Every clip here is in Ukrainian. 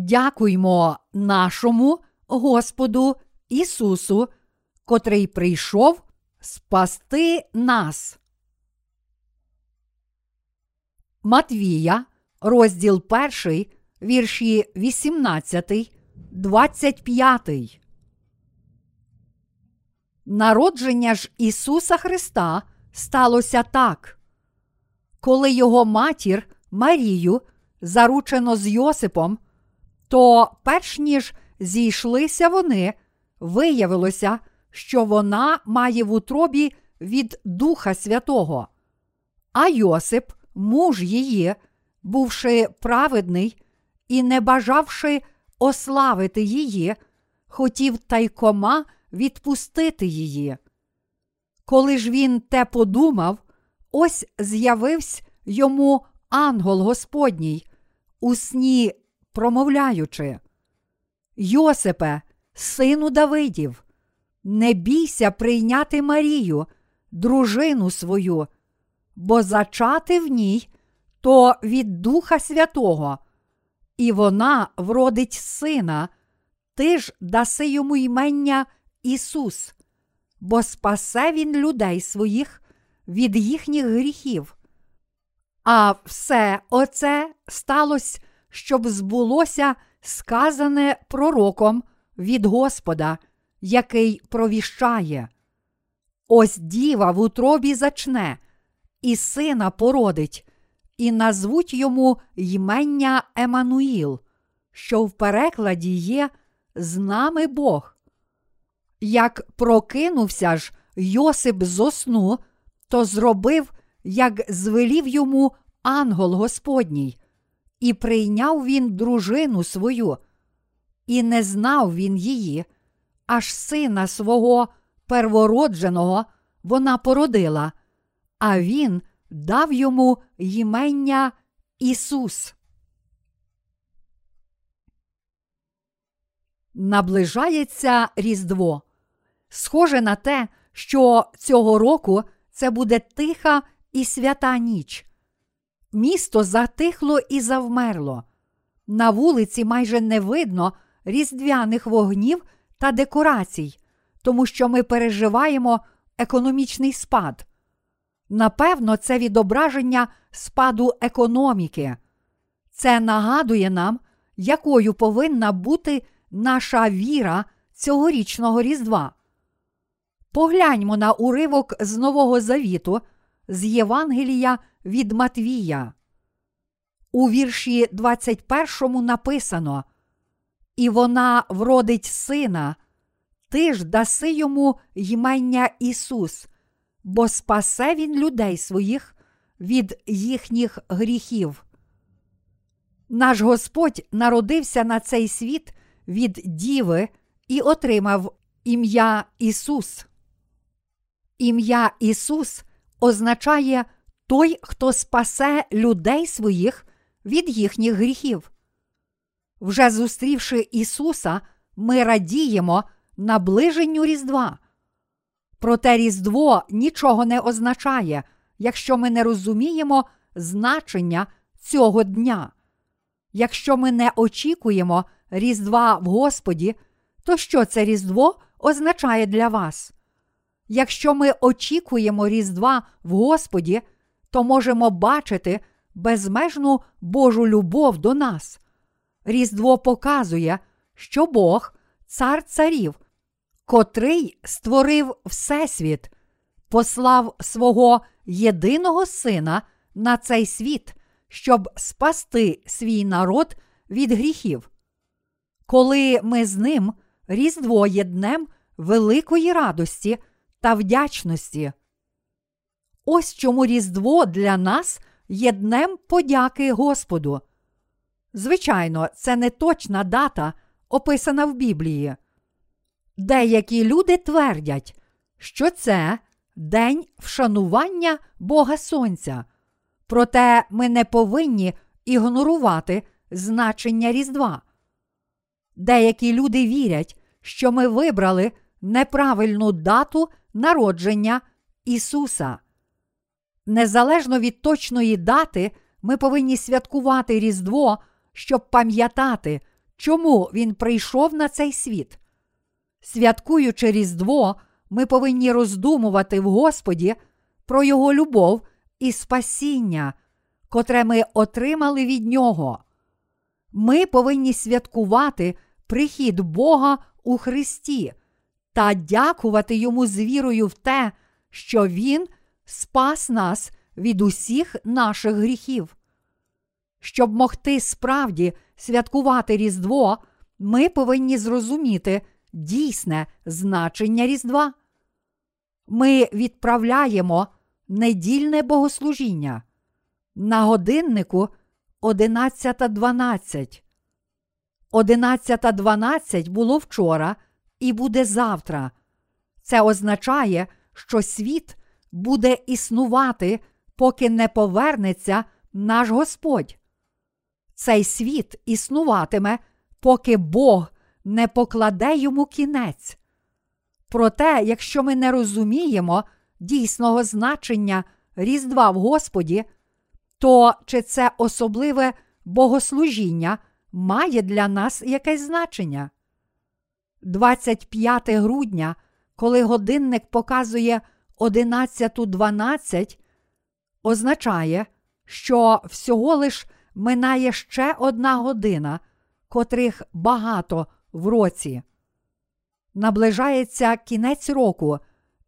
Дякуймо нашому Господу Ісусу, котрий прийшов спасти нас. Матвія, розділ 1, вірші 18, 25. Народження ж Ісуса Христа сталося так. Коли його матір Марію заручено з Йосипом, то перш ніж зійшлися вони, виявилося, що вона має в утробі від Духа Святого. А Йосип, муж її, бувши праведний і не бажавши ославити її, хотів тайкома відпустити її. Коли ж він те подумав, ось з'явився йому ангел Господній, у сні промовляючи. Йосипе, сину Давидів, не бійся прийняти Марію, дружину свою, бо зачати в ній то від Духа Святого, і вона вродить сина, ти ж даси йому ймення Ісус, бо спасе він людей своїх від їхніх гріхів. А все оце сталося, щоб збулося сказане пророком від Господа, який провіщає. Ось діва в утробі зачне, і сина породить, і назвуть йому ймення Емануїл, що в перекладі є з нами Бог. Як прокинувся ж Йосип зо сну, то зробив, як звелів йому ангел Господній, і прийняв він дружину свою, і не знав він її, аж сина свого первородженого вона породила, а він дав йому ймення Ісус. Наближається Різдво. Схоже на те, що цього року це буде тиха і свята ніч. Місто затихло і завмерло. На вулиці майже не видно різдвяних вогнів та декорацій, тому що ми переживаємо економічний спад. Напевно, це відображення спаду економіки. Це нагадує нам, якою повинна бути наша віра цьогорічного Різдва. Погляньмо на уривок з Нового Завіту з Євангелія від Матвія. У вірші 21 написано: І вона вродить сина, ти ж даси йому ймення Ісус, бо спасе він людей своїх від їхніх гріхів. Наш Господь народився на цей світ від Діви і отримав ім'я Ісус. Ім'я Ісус означає той, хто спасе людей своїх від їхніх гріхів. Вже зустрівши Ісуса, ми радіємо наближенню Різдва. Проте Різдво нічого не означає, якщо ми не розуміємо значення цього дня. Якщо ми не очікуємо Різдва в Господі, то що це Різдво означає для вас? Якщо ми очікуємо Різдва в Господі, то можемо бачити безмежну Божу любов до нас. Різдво показує, що Бог, цар царів, котрий створив Всесвіт, послав свого єдиного сина на цей світ, щоб спасти свій народ від гріхів. Коли ми з ним Різдво є днем великої радості та вдячності. Ось чому Різдво для нас є днем подяки Господу. Звичайно, це не точна дата, описана в Біблії. Деякі люди твердять, що це день вшанування Бога Сонця. Проте ми не повинні ігнорувати значення Різдва. Деякі люди вірять, що ми вибрали неправильну дату народження Ісуса. Незалежно від точної дати, ми повинні святкувати Різдво, щоб пам'ятати, чому Він прийшов на цей світ. Святкуючи Різдво, ми повинні роздумувати в Господі про Його любов і спасіння, котре ми отримали від Нього. Ми повинні святкувати прихід Бога у Христі та дякувати Йому з вірою в те, що Він спас нас від усіх наших гріхів. Щоб могти справді святкувати Різдво, ми повинні зрозуміти дійсне значення Різдва. Ми відправляємо недільне богослужіння. На годиннику 11.12. 11.12 було вчора і буде завтра. Це означає, що світ буде існувати, поки не повернеться наш Господь. Цей світ існуватиме, поки Бог не покладе йому кінець. Проте, якщо ми не розуміємо дійсного значення Різдва в Господі, то чи це особливе богослужіння має для нас якесь значення? 25 грудня, коли годинник показує 11.12, означає, що всього лиш минає ще одна година, котрих багато в році. Наближається кінець року,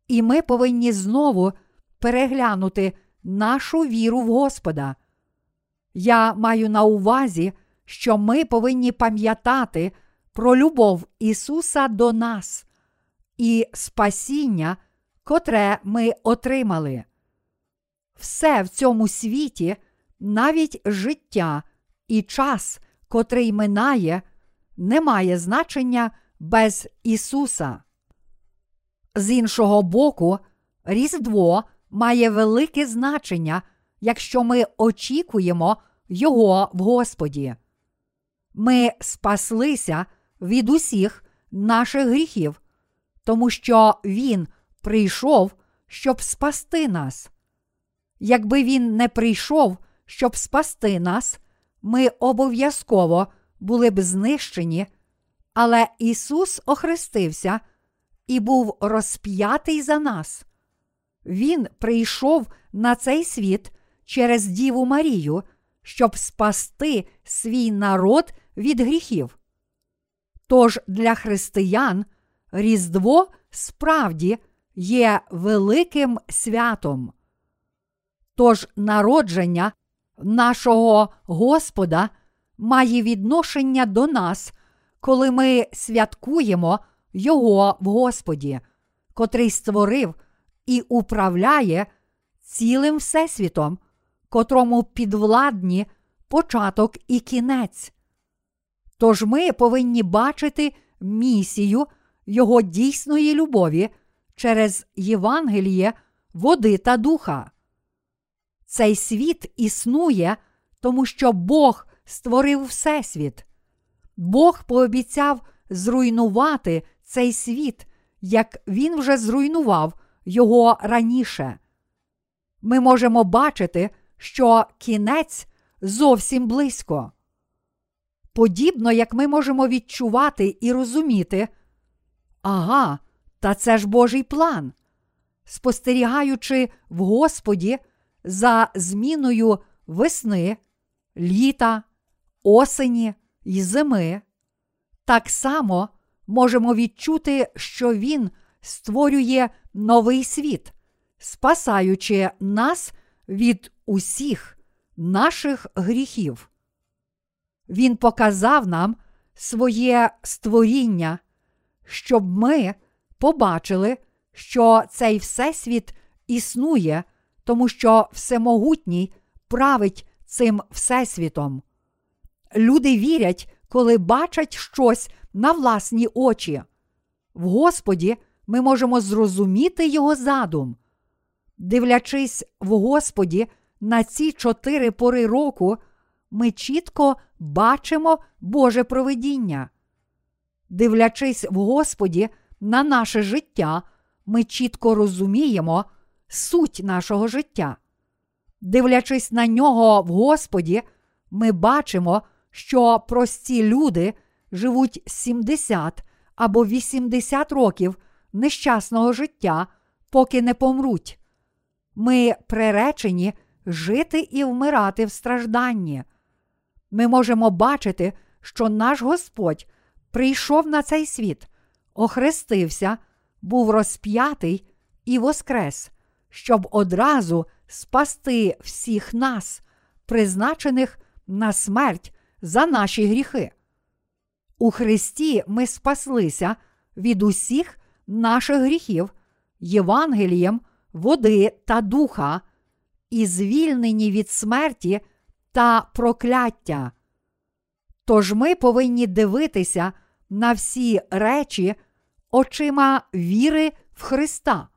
і ми повинні знову переглянути нашу віру в Господа. Я маю на увазі, що ми повинні пам'ятати про любов Ісуса до нас і спасіння, котре ми отримали. Все в цьому світі, навіть життя і час, котрий минає, не має значення без Ісуса. З іншого боку, Різдво має велике значення, якщо ми очікуємо Його в Господі. Ми спаслися від усіх наших гріхів, тому що Він прийшов, щоб спасти нас. Якби Він не прийшов, щоб спасти нас, ми обов'язково були б знищені, але Ісус охрестився і був розп'ятий за нас. Він прийшов на цей світ через Діву Марію, щоб спасти свій народ від гріхів. Тож для християн Різдво справді є великим святом. Тож народження нашого Господа має відношення до нас, коли ми святкуємо Його в Господі, котрий створив і управляє цілим Всесвітом, котрому підвладні початок і кінець. Тож ми повинні бачити місію Його дійсної любові через Євангеліє, води та духа. Цей світ існує, тому що Бог створив Всесвіт. Бог пообіцяв зруйнувати цей світ, як він вже зруйнував його раніше. Ми можемо бачити, що кінець зовсім близько. Подібно як ми можемо відчувати і розуміти, ага, та це ж Божий план. Спостерігаючи в Господі за зміною весни, літа, осені й зими, так само можемо відчути, що Він створює новий світ, спасаючи нас від усіх наших гріхів. Він показав нам своє створіння, щоб ми побачили, що цей Всесвіт існує, тому що Всемогутній править цим Всесвітом. Люди вірять, коли бачать щось на власні очі. В Господі ми можемо зрозуміти Його задум. Дивлячись в Господі на ці чотири пори року, ми чітко бачимо Боже провидіння. Дивлячись в Господі на наше життя, ми чітко розуміємо суть нашого життя. Дивлячись на нього в Господі, ми бачимо, що прості люди живуть 70 або 80 років нещасного життя, поки не помруть. Ми приречені жити і вмирати в стражданні. Ми можемо бачити, що наш Господь прийшов на цей світ, охрестився, був розп'ятий і воскрес, щоб одразу спасти всіх нас, призначених на смерть за наші гріхи. У Христі ми спаслися від усіх наших гріхів, Євангелієм, води та духа, і звільнені від смерті та прокляття. Тож ми повинні дивитися на всі речі очима віри в Христа.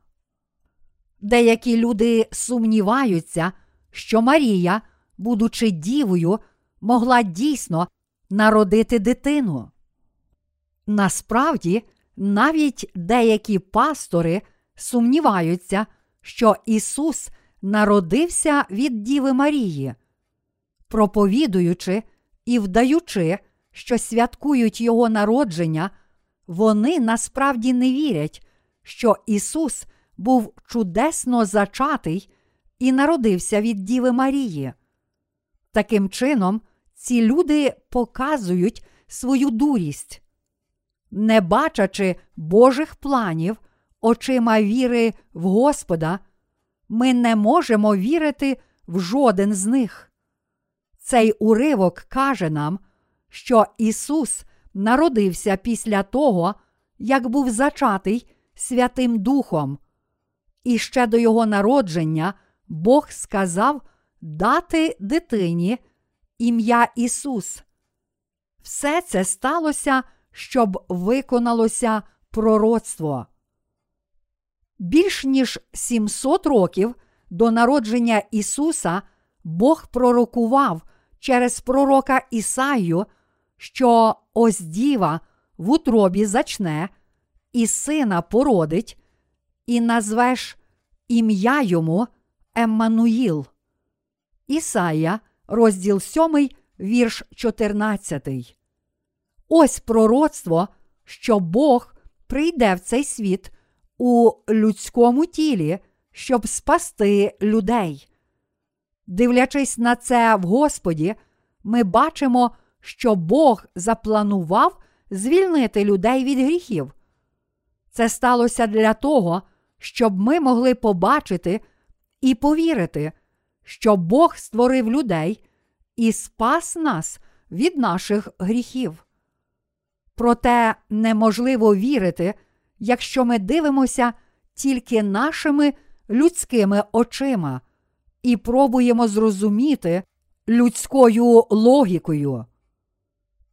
Деякі люди сумніваються, що Марія, будучи дівою, могла дійсно народити дитину. Насправді, навіть деякі пастори сумніваються, що Ісус народився від Діви Марії, проповідуючи і вдаючи, що святкують Його народження, вони насправді не вірять, що Ісус був чудесно зачатий і народився від Діви Марії. Таким чином, ці люди показують свою дурість. Не бачачи Божих планів очима віри в Господа, ми не можемо вірити в жоден з них. Цей уривок каже нам, що Ісус народився після того, як був зачатий Святим Духом, і ще до Його народження Бог сказав дати дитині ім'я Ісус. Все це сталося, щоб виконалося пророцтво. Більш ніж 700 років до народження Ісуса Бог пророкував через пророка Ісаю, що ось діва в утробі зачне, і сина породить, і назвеш ім'я йому Еммануїл. Ісая, розділ 7, вірш 14. Ось пророцтво, що Бог прийде в цей світ у людському тілі, щоб спасти людей. Дивлячись на це в Господі, ми бачимо, що Бог запланував звільнити людей від гріхів. Це сталося для того, щоб ми могли побачити і повірити, що Бог створив людей і спас нас від наших гріхів. Проте неможливо вірити, якщо ми дивимося тільки нашими людськими очима і пробуємо зрозуміти людською логікою.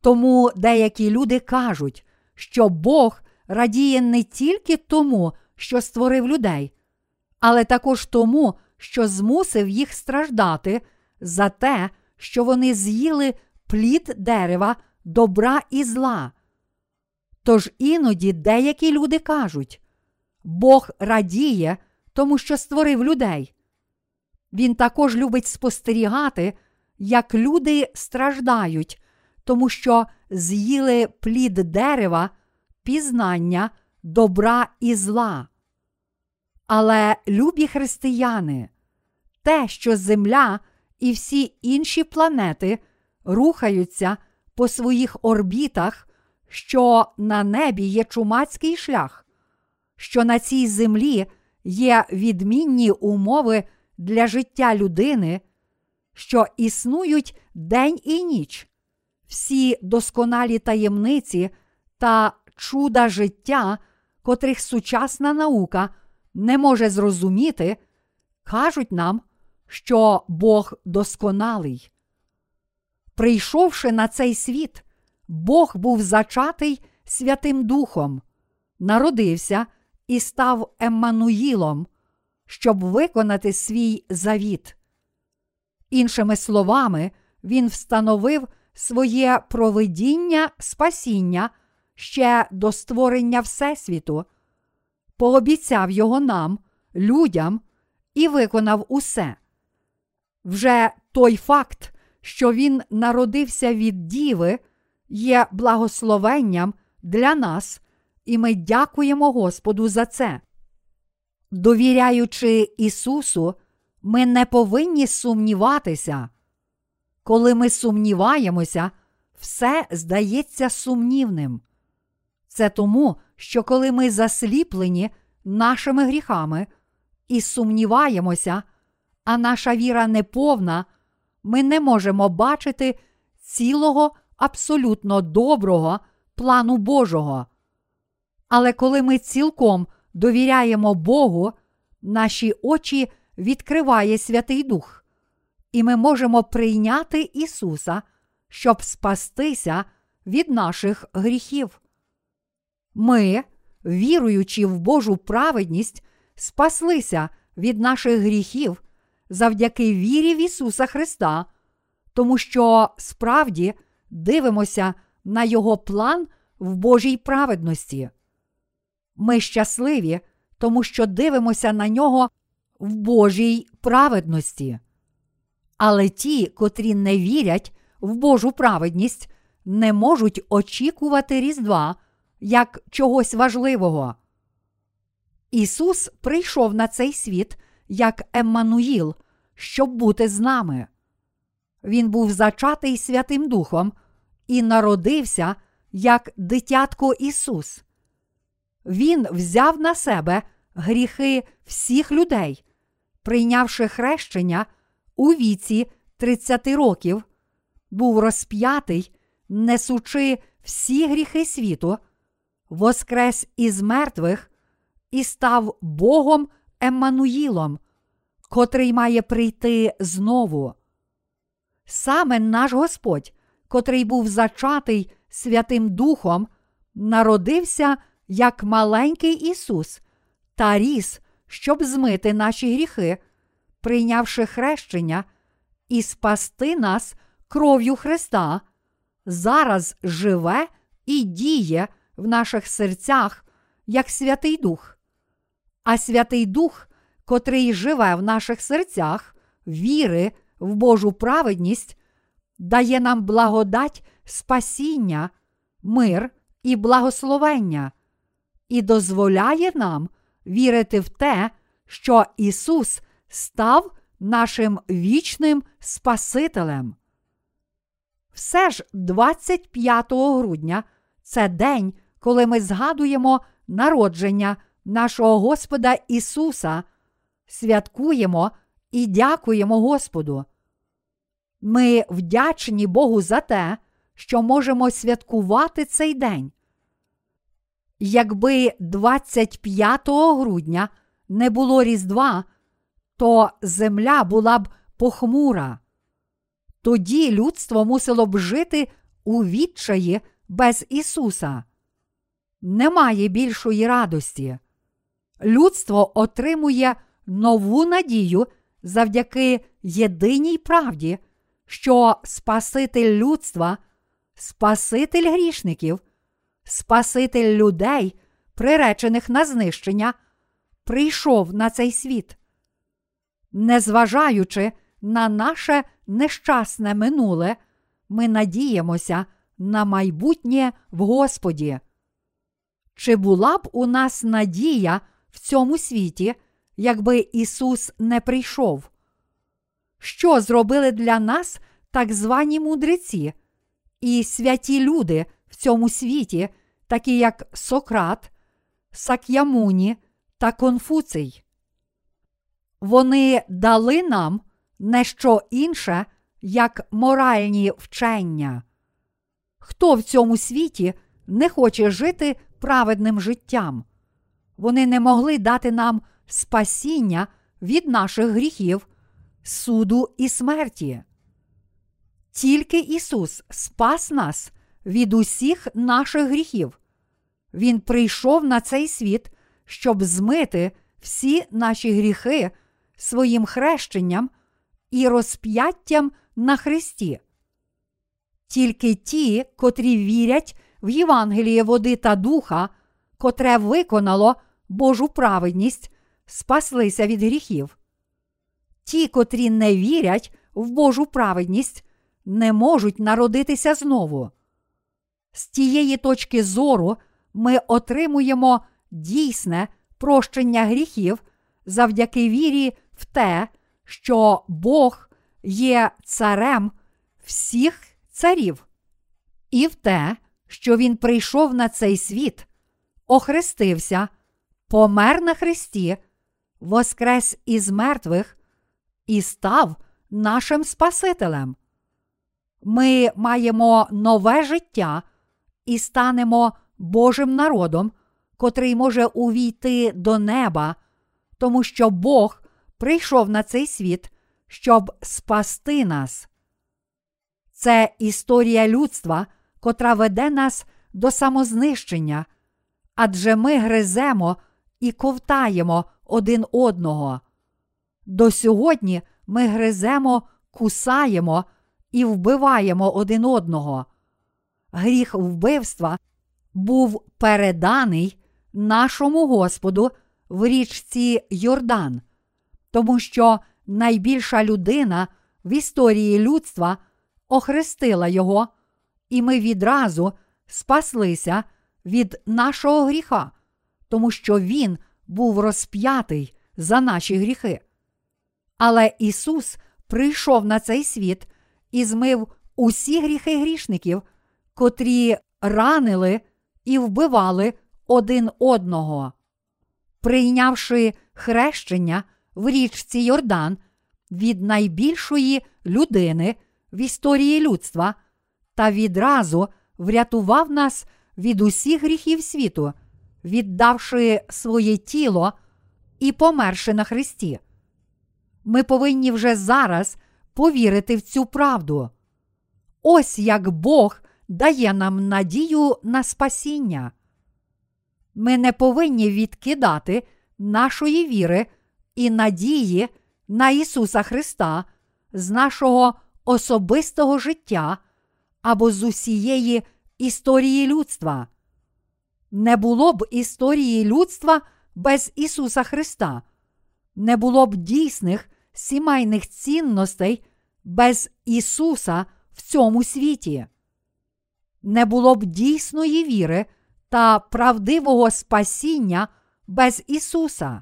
Тому деякі люди кажуть, що Бог радіє не тільки тому, що створив людей, але також тому, що змусив їх страждати за те, що вони з'їли плід дерева добра і зла. Тож іноді деякі люди кажуть, Бог радіє, тому що створив людей. Він також любить спостерігати, як люди страждають, тому що з'їли плід дерева, пізнання, добра і зла. Але, любі християни, те, що Земля і всі інші планети рухаються по своїх орбітах, що на небі є чумацький шлях, що на цій землі є відмінні умови для життя людини, що існують день і ніч, всі досконалі таємниці та чуда життя, котрих сучасна наука не може зрозуміти, кажуть нам, що Бог досконалий. Прийшовши на цей світ, Бог був зачатий Святим Духом, народився і став Еммануїлом, щоб виконати свій завіт. Іншими словами, він встановив своє провидіння спасіння ще до створення Всесвіту, пообіцяв його нам, людям, і виконав усе. Вже той факт, що він народився від Діви, є благословенням для нас, і ми дякуємо Господу за це. Довіряючи Ісусу, ми не повинні сумніватися. Коли ми сумніваємося, все здається сумнівним. Це тому, що коли ми засліплені нашими гріхами і сумніваємося, а наша віра неповна, ми не можемо бачити цілого абсолютно доброго плану Божого. Але коли ми цілком довіряємо Богу, наші очі відкриває Святий Дух, і ми можемо прийняти Ісуса, щоб спастися від наших гріхів. Ми, віруючи в Божу праведність, спаслися від наших гріхів завдяки вірі в Ісуса Христа, тому що справді дивимося на Його план в Божій праведності. Ми щасливі, тому що дивимося на нього в Божій праведності. Але ті, котрі не вірять в Божу праведність, не можуть очікувати Різдва як чогось важливого. Ісус прийшов на цей світ як Еммануїл, щоб бути з нами. Він був зачатий Святим Духом і народився як дитятко Ісус. Він взяв на себе гріхи всіх людей, прийнявши хрещення у віці 30 років, був розп'ятий, несучи всі гріхи світу, воскрес із мертвих і став Богом Еммануїлом, котрий має прийти знову. Саме наш Господь, котрий був зачатий Святим Духом, народився як маленький Ісус та ріс, щоб змити наші гріхи, прийнявши хрещення і спасти нас кров'ю Христа, зараз живе і діє в наших серцях як Святий Дух. А Святий Дух, котрий живе в наших серцях, віри в Божу праведність, дає нам благодать спасіння, мир і благословення, і дозволяє нам вірити в те, що Ісус став нашим вічним Спасителем. Все ж 25 грудня це день, коли ми згадуємо народження нашого Господа Ісуса, святкуємо і дякуємо Господу. Ми вдячні Богу за те, що можемо святкувати цей день. Якби 25 грудня не було Різдва, то земля була б похмура. Тоді людство мусило б жити у відчаї без Ісуса. Немає більшої радості. Людство отримує нову надію завдяки єдиній правді, що Спаситель людства, Спаситель грішників, Спаситель людей, приречених на знищення, прийшов на цей світ. Незважаючи на наше нещасне минуле, ми надіємося на майбутнє в Господі. Чи була б у нас надія в цьому світі, якби Ісус не прийшов? Що зробили для нас так звані мудреці і святі люди в цьому світі, такі як Сократ, Сак'ямуні та Конфуций? Вони дали нам не що інше, як моральні вчення. Хто в цьому світі не хоче жити праведним життям? Вони не могли дати нам спасіння від наших гріхів, суду і смерті. Тільки Ісус спас нас від усіх наших гріхів. Він прийшов на цей світ, щоб змити всі наші гріхи своїм хрещенням і розп'яттям на Христі. Тільки ті, котрі вірять в Євангеліє води та духа, котре виконало Божу праведність, спаслися від гріхів. Ті, котрі не вірять в Божу праведність, не можуть народитися знову. З тієї точки зору ми отримуємо дійсне прощення гріхів завдяки вірі в те, що Бог є царем всіх царів, і в те, що Він прийшов на цей світ, охрестився, помер на Христі, воскрес із мертвих і став нашим Спасителем. Ми маємо нове життя і станемо Божим народом, котрий може увійти до неба, тому що Бог прийшов на цей світ, щоб спасти нас. Це історія людства, котра веде нас до самознищення, адже ми гриземо і ковтаємо один одного. До сьогодні ми гриземо, кусаємо і вбиваємо один одного. Гріх вбивства був переданий нашому Господу в річці Йордан, тому що найбільша людина в історії людства охрестила його, і ми відразу спаслися від нашого гріха, тому що Він був розп'ятий за наші гріхи. Але Ісус прийшов на цей світ і змив усі гріхи грішників, котрі ранили і вбивали один одного. Прийнявши хрещення в річці Йордан від найбільшої людини в історії людства та відразу врятував нас від усіх гріхів світу, віддавши своє тіло і померши на Христі. Ми повинні вже зараз повірити в цю правду. Ось як Бог дає нам надію на спасіння. Ми не повинні відкидати нашої віри і надії на Ісуса Христа з нашого особистого життя або з усієї історії людства. Не було б історії людства без Ісуса Христа, не було б дійсних сімейних цінностей без Ісуса в цьому світі. Не було б дійсної віри та правдивого спасіння без Ісуса.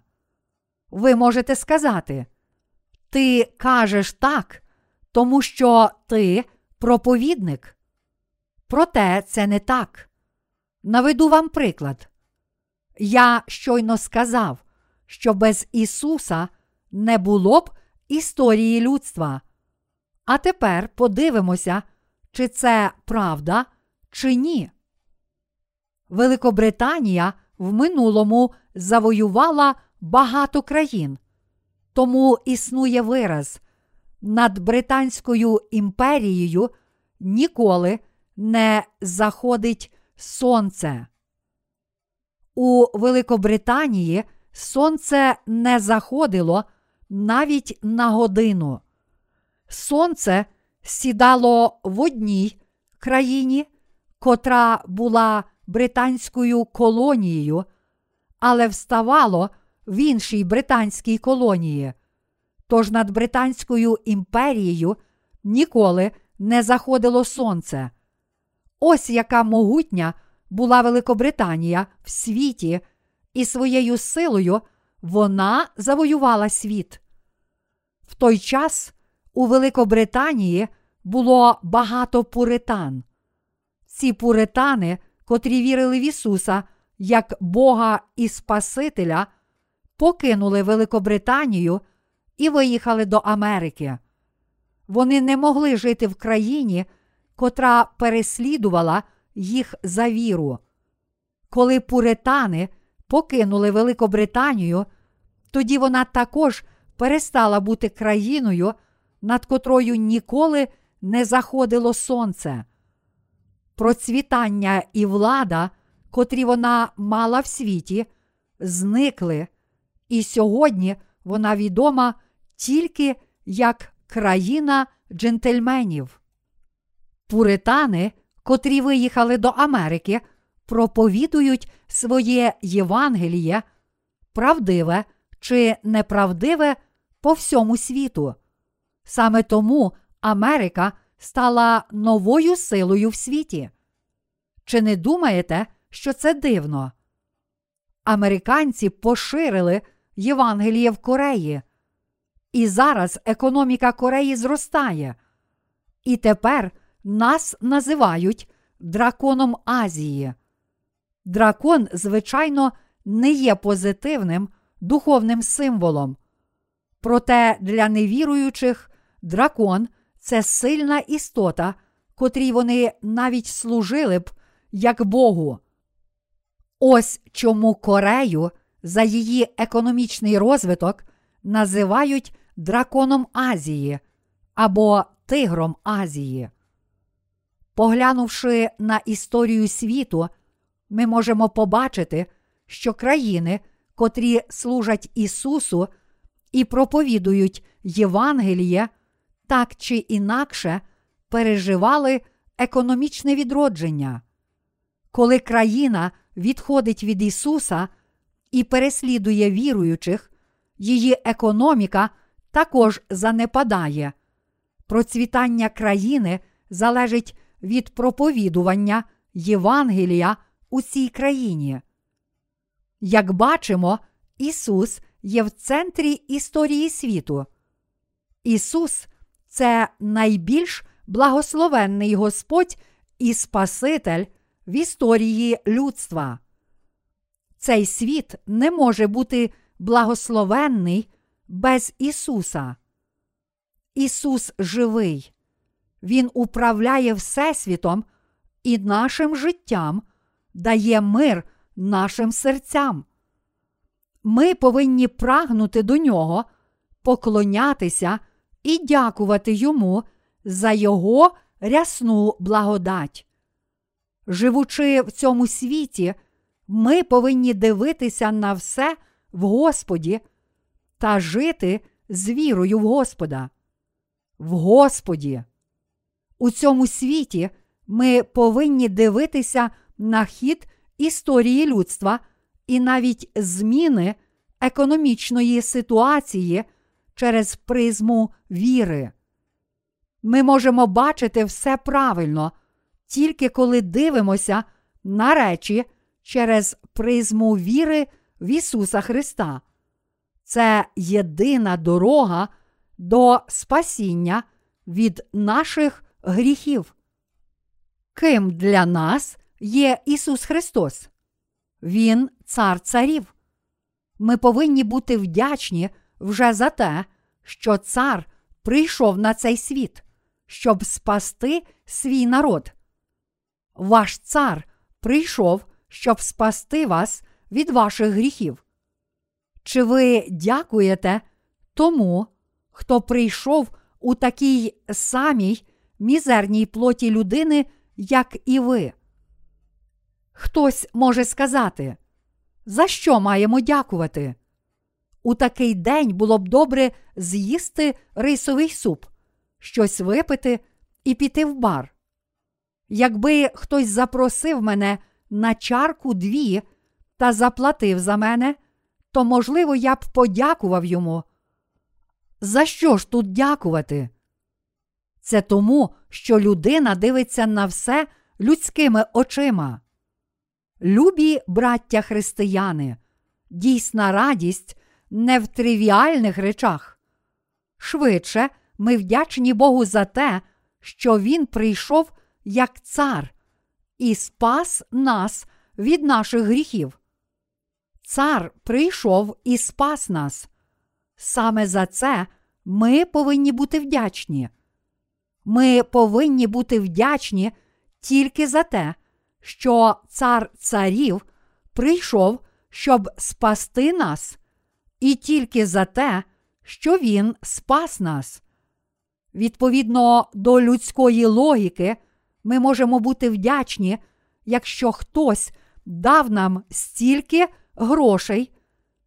Ви можете сказати, Ти кажеш так, тому що ти проповідник. Проте це не так. Наведу вам приклад. Я щойно сказав, що без Ісуса не було б історії людства. А тепер подивимося, чи це правда, чи ні. Великобританія в минулому завоювала багато країн. Тому існує вираз над Британською імперією ніколи не заходить сонце. У Великобританії сонце не заходило навіть на годину. Сонце сідало в одній країні, котра була британською колонією, але вставало в іншій британській колонії. Тож над Британською імперією ніколи не заходило сонце. Ось яка могутня була Великобританія в світі, і своєю силою вона завоювала світ. В той час у Великобританії було багато пуритан. Ці пуритани, котрі вірили в Ісуса як Бога і Спасителя, покинули Великобританію і виїхали до Америки. Вони не могли жити в країні, котра переслідувала їх за віру. Коли пуритани покинули Великобританію, тоді вона також перестала бути країною, над котрою ніколи не заходило сонце. Процвітання і влада, котрі вона мала в світі, зникли, і сьогодні вона відома тільки як країна джентльменів. Пуритани, котрі виїхали до Америки, проповідують своє Євангеліє, правдиве чи неправдиве по всьому світу. Саме тому Америка стала новою силою в світі. Чи не думаєте, що це дивно? Американці поширили Євангеліє в Кореї. І зараз економіка Кореї зростає. І тепер нас називають драконом Азії. Дракон, звичайно, не є позитивним духовним символом. Проте для невіруючих дракон це сильна істота, котрій вони навіть служили б як Богу. Ось чому Корею за її економічний розвиток називають драконом Азії або Тигром Азії. Поглянувши на історію світу, ми можемо побачити, що країни, котрі служать Ісусу і проповідують Євангеліє, так чи інакше переживали економічне відродження. Коли країна відходить від Ісуса і переслідує віруючих, її економіка також занепадає. Процвітання країни залежить від проповідування Євангелія у цій країні. Як бачимо, Ісус є в центрі історії світу. Ісус це найбільш благословенний Господь і Спаситель в історії людства. Цей світ не може бути благословенний без Ісуса. Ісус живий. Він управляє Всесвітом і нашим життям, дає мир нашим серцям. Ми повинні прагнути до нього, поклонятися і дякувати йому за Його рясну благодать. Живучи в цьому світі, ми повинні дивитися на все в Господі та жити з вірою в Господа. В Господі. У цьому світі ми повинні дивитися на хід історії людства і навіть зміни економічної ситуації через призму віри. Ми можемо бачити все правильно, тільки коли дивимося на речі через призму віри в Ісуса Христа. Це єдина дорога до спасіння від наших гріхів. Ким для нас є Ісус Христос? Він цар царів. Ми повинні бути вдячні вже за те, що цар прийшов на цей світ, щоб спасти свій народ. Ваш цар прийшов, щоб спасти вас від ваших гріхів. Чи ви дякуєте тому, хто прийшов у такій самій мізерній плоті людини, як і ви? Хтось може сказати, за що маємо дякувати? У такий день було б добре з'їсти рисовий суп, щось випити і піти в бар. Якби хтось запросив мене на чарку дві та заплатив за мене, то, можливо, я б подякував йому. За що ж тут дякувати? Це тому, що людина дивиться на все людськими очима. Любі браття християни, дійсна радість не в тривіальних речах. Швидше ми вдячні Богу за те, що Він прийшов як цар і спас нас від наших гріхів. Цар прийшов і спас нас. Саме за це ми повинні бути вдячні. Ми повинні бути вдячні тільки за те, що цар царів прийшов, щоб спасти нас, і тільки за те, що він спас нас. Відповідно до людської логіки, ми можемо бути вдячні, якщо хтось дав нам стільки грошей,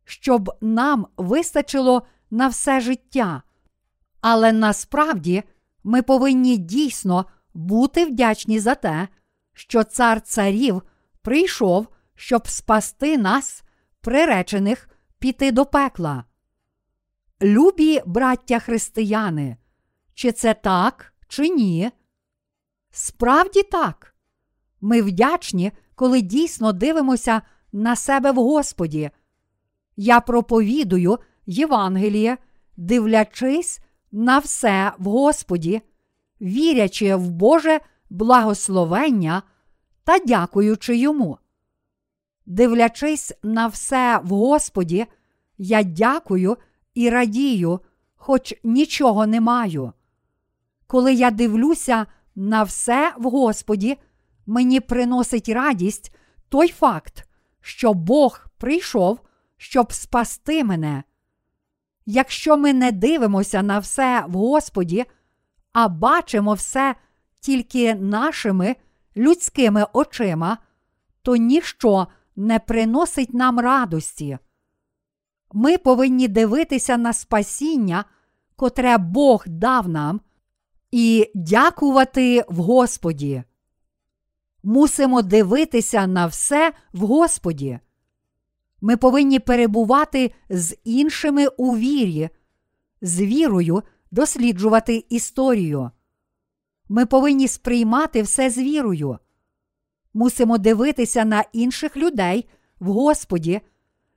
щоб нам вистачило на все життя. Але насправді ми повинні дійсно бути вдячні за те, що цар царів прийшов, щоб спасти нас, приречених піти до пекла. Любі браття християни, чи це так, чи ні? Справді так. Ми вдячні, коли дійсно дивимося на себе в Господі. Я проповідую Євангеліє, дивлячись на все в Господі, вірячи в Боже благословення та дякуючи йому. Дивлячись на все в Господі, я дякую і радію, хоч нічого не маю. Коли я дивлюся на все в Господі, мені приносить радість той факт, що Бог прийшов, щоб спасти мене. Якщо ми не дивимося на все в Господі, а бачимо все тільки нашими людськими очима, то ніщо не приносить нам радості. Ми повинні дивитися на спасіння, котре Бог дав нам, і дякувати в Господі. Мусимо дивитися на все в Господі. Ми повинні перебувати з іншими у вірі, з вірою досліджувати історію. Ми повинні сприймати все з вірою. Мусимо дивитися на інших людей в Господі,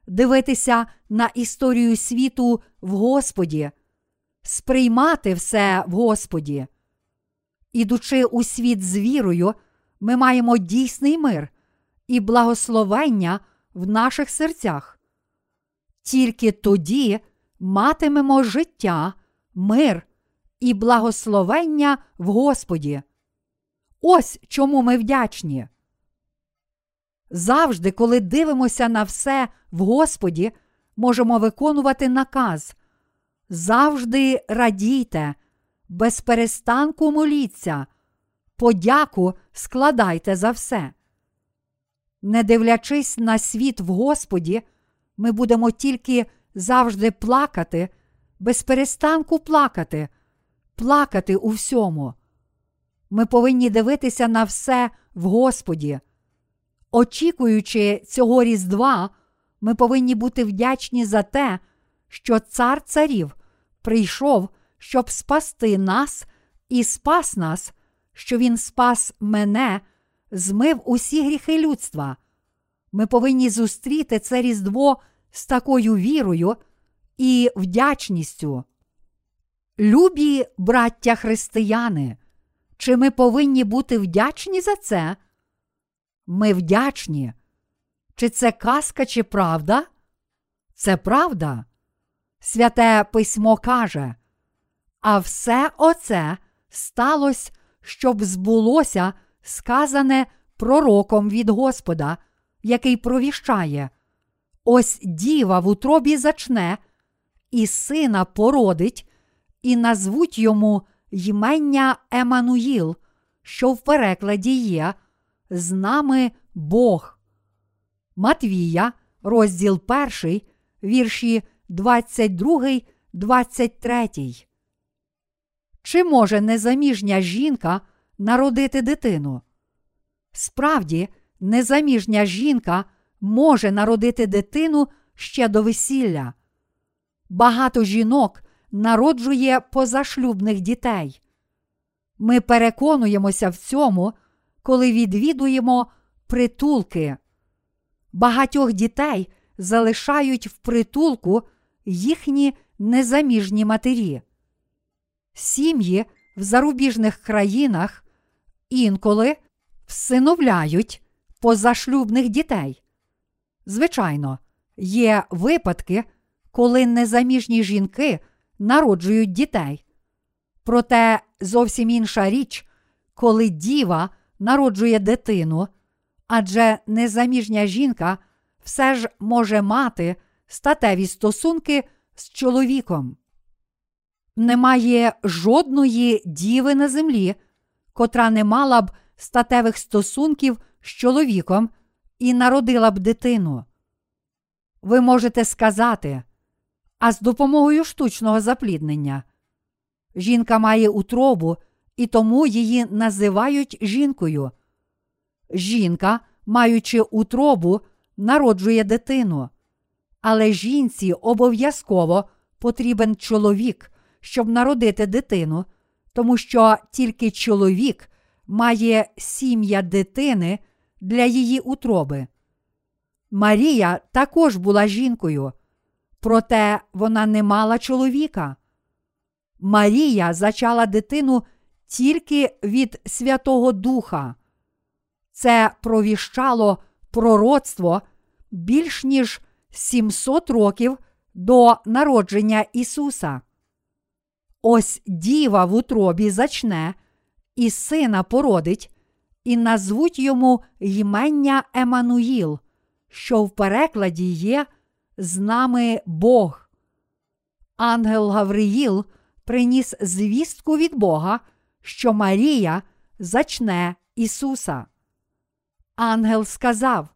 дивитися на історію світу в Господі, сприймати все в Господі. Ідучи у світ з вірою, ми маємо дійсний мир і благословення в наших серцях. Тільки тоді матимемо життя, мир і благословення в Господі. Ось чому ми вдячні. Завжди, коли дивимося на все в Господі, можемо виконувати наказ. Завжди радійте, без перестанку моліться, подяку складайте за все. Не дивлячись на світ в Господі, ми будемо тільки завжди плакати, без перестанку плакати, плакати у всьому. Ми повинні дивитися на все в Господі. Очікуючи цього Різдва, ми повинні бути вдячні за те, що цар царів прийшов, щоб спасти нас і спас нас, що Він спас мене, змив усі гріхи людства. Ми повинні зустріти це Різдво з такою вірою і вдячністю. Любі браття християни, чи ми повинні бути вдячні за це? Ми вдячні. Чи це казка, чи правда? Це правда. Святе письмо каже, а все оце сталося, щоб збулося сказане пророком від Господа, який провіщає. Ось діва в утробі зачне, і сина породить, і назвуть йому ймення Емануїл, що в перекладі є з нами Бог. Матвія, розділ 1, вірші 22, 23. Чи може незаміжня жінка народити дитину? Справді, незаміжня жінка може народити дитину ще до весілля. Багато жінок народжує позашлюбних дітей. Ми переконуємося в цьому, коли відвідуємо притулки. Багатьох дітей залишають в притулку їхні незаміжні матері. Сім'ї в зарубіжних країнах інколи всиновляють позашлюбних дітей. Звичайно, є випадки, коли незаміжні жінки народжують дітей. Проте зовсім інша річ, коли діва народжує дитину, адже незаміжня жінка все ж може мати статеві стосунки з чоловіком. Немає жодної діви на землі, котра не мала б статевих стосунків з чоловіком і народила б дитину. Ви можете сказати, а з допомогою штучного запліднення. Жінка має утробу, і тому її називають жінкою. Жінка, маючи утробу, народжує дитину. Але жінці обов'язково потрібен чоловік, щоб народити дитину, тому що тільки чоловік має сім'я дитини для її утроби. Марія також була жінкою, проте вона не мала чоловіка. Марія зачала дитину тільки від Святого Духа. Це провіщало пророцтво більш ніж 700 років до народження Ісуса. Ось діва в утробі зачне, і сина породить, і назвуть йому ймення Емануїл, що в перекладі є з нами Бог. Ангел Гавриїл приніс звістку від Бога, що Марія зачне Ісуса. Ангел сказав: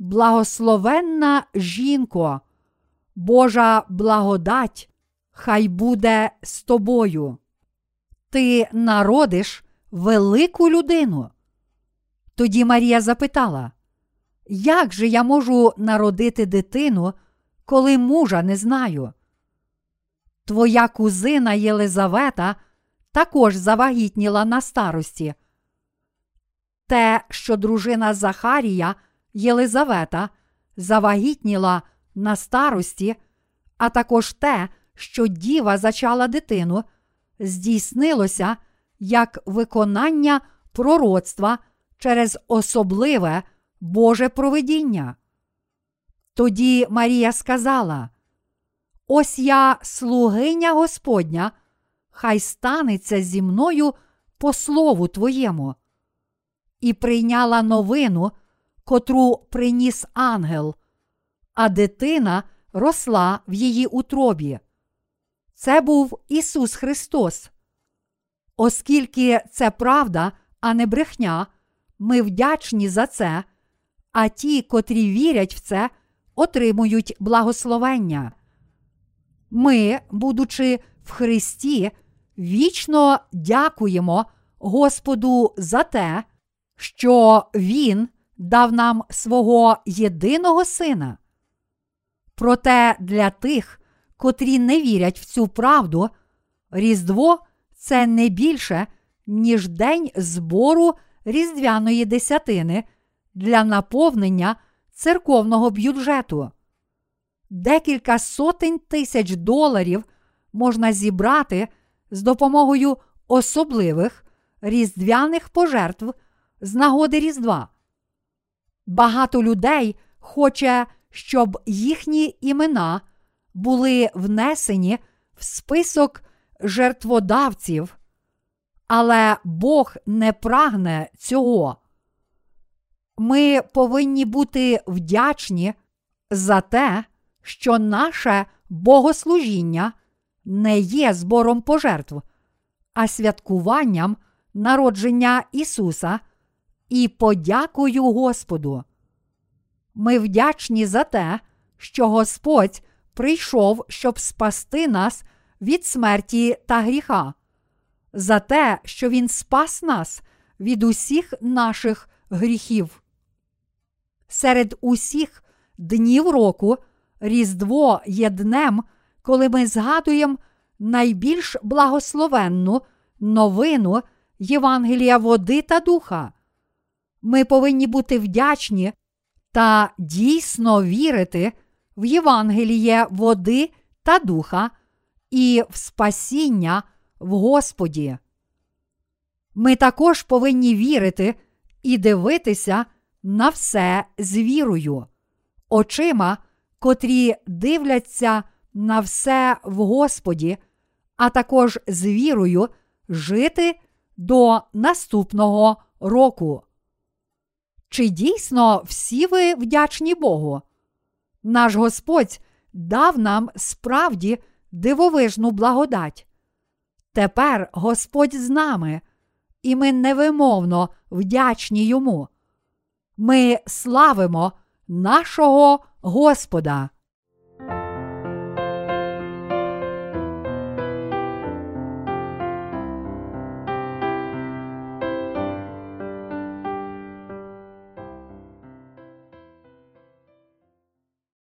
Благословенна жінко, Божа благодать, хай буде з тобою. Ти народиш велику людину. Тоді Марія запитала, як же я можу народити дитину, коли мужа не знаю? Твоя кузина Єлизавета також завагітніла на старості. Те, що дружина Захарія Єлизавета завагітніла на старості, а також те, що діва зачала дитину, здійснилося як виконання пророцтва через особливе Боже провидіння. Тоді Марія сказала: Ось я слугиня Господня, хай станеться зі мною по слову Твоєму. І прийняла новину, котру приніс ангел, а дитина росла в її утробі. Це був Ісус Христос. Оскільки це правда, а не брехня, ми вдячні за це, а ті, котрі вірять в це, отримують благословення. Ми, будучи в Христі, вічно дякуємо Господу за те, що Він дав нам свого єдиного сина. Проте для тих, котрі не вірять в цю правду, Різдво це не більше, ніж день збору різдвяної десятини для наповнення церковного бюджету. Декілька сотень тисяч доларів можна зібрати з допомогою особливих різдвяних пожертв з нагоди Різдва. Багато людей хоче, щоб їхні імена були внесені в список жертводавців, але Бог не прагне цього. Ми повинні бути вдячні за те, що наше богослужіння не є збором пожертв, а святкуванням народження Ісуса і подякою Господу. Ми вдячні за те, що Господь прийшов, щоб спасти нас від смерті та гріха, за те, що Він спас нас від усіх наших гріхів. Серед усіх днів року Різдво є днем, коли ми згадуємо найбільш благословенну новину Євангелія води та духа. Ми повинні бути вдячні та дійсно вірити в Євангеліє води та духа і в спасіння в Господі. Ми також повинні вірити і дивитися на все з вірою, очима, котрі дивляться на все в Господі, а також з вірою жити до наступного року. Чи дійсно всі ви вдячні Богу? Наш Господь дав нам справді дивовижну благодать. Тепер Господь з нами, і ми невимовно вдячні йому. Ми славимо нашого Господа.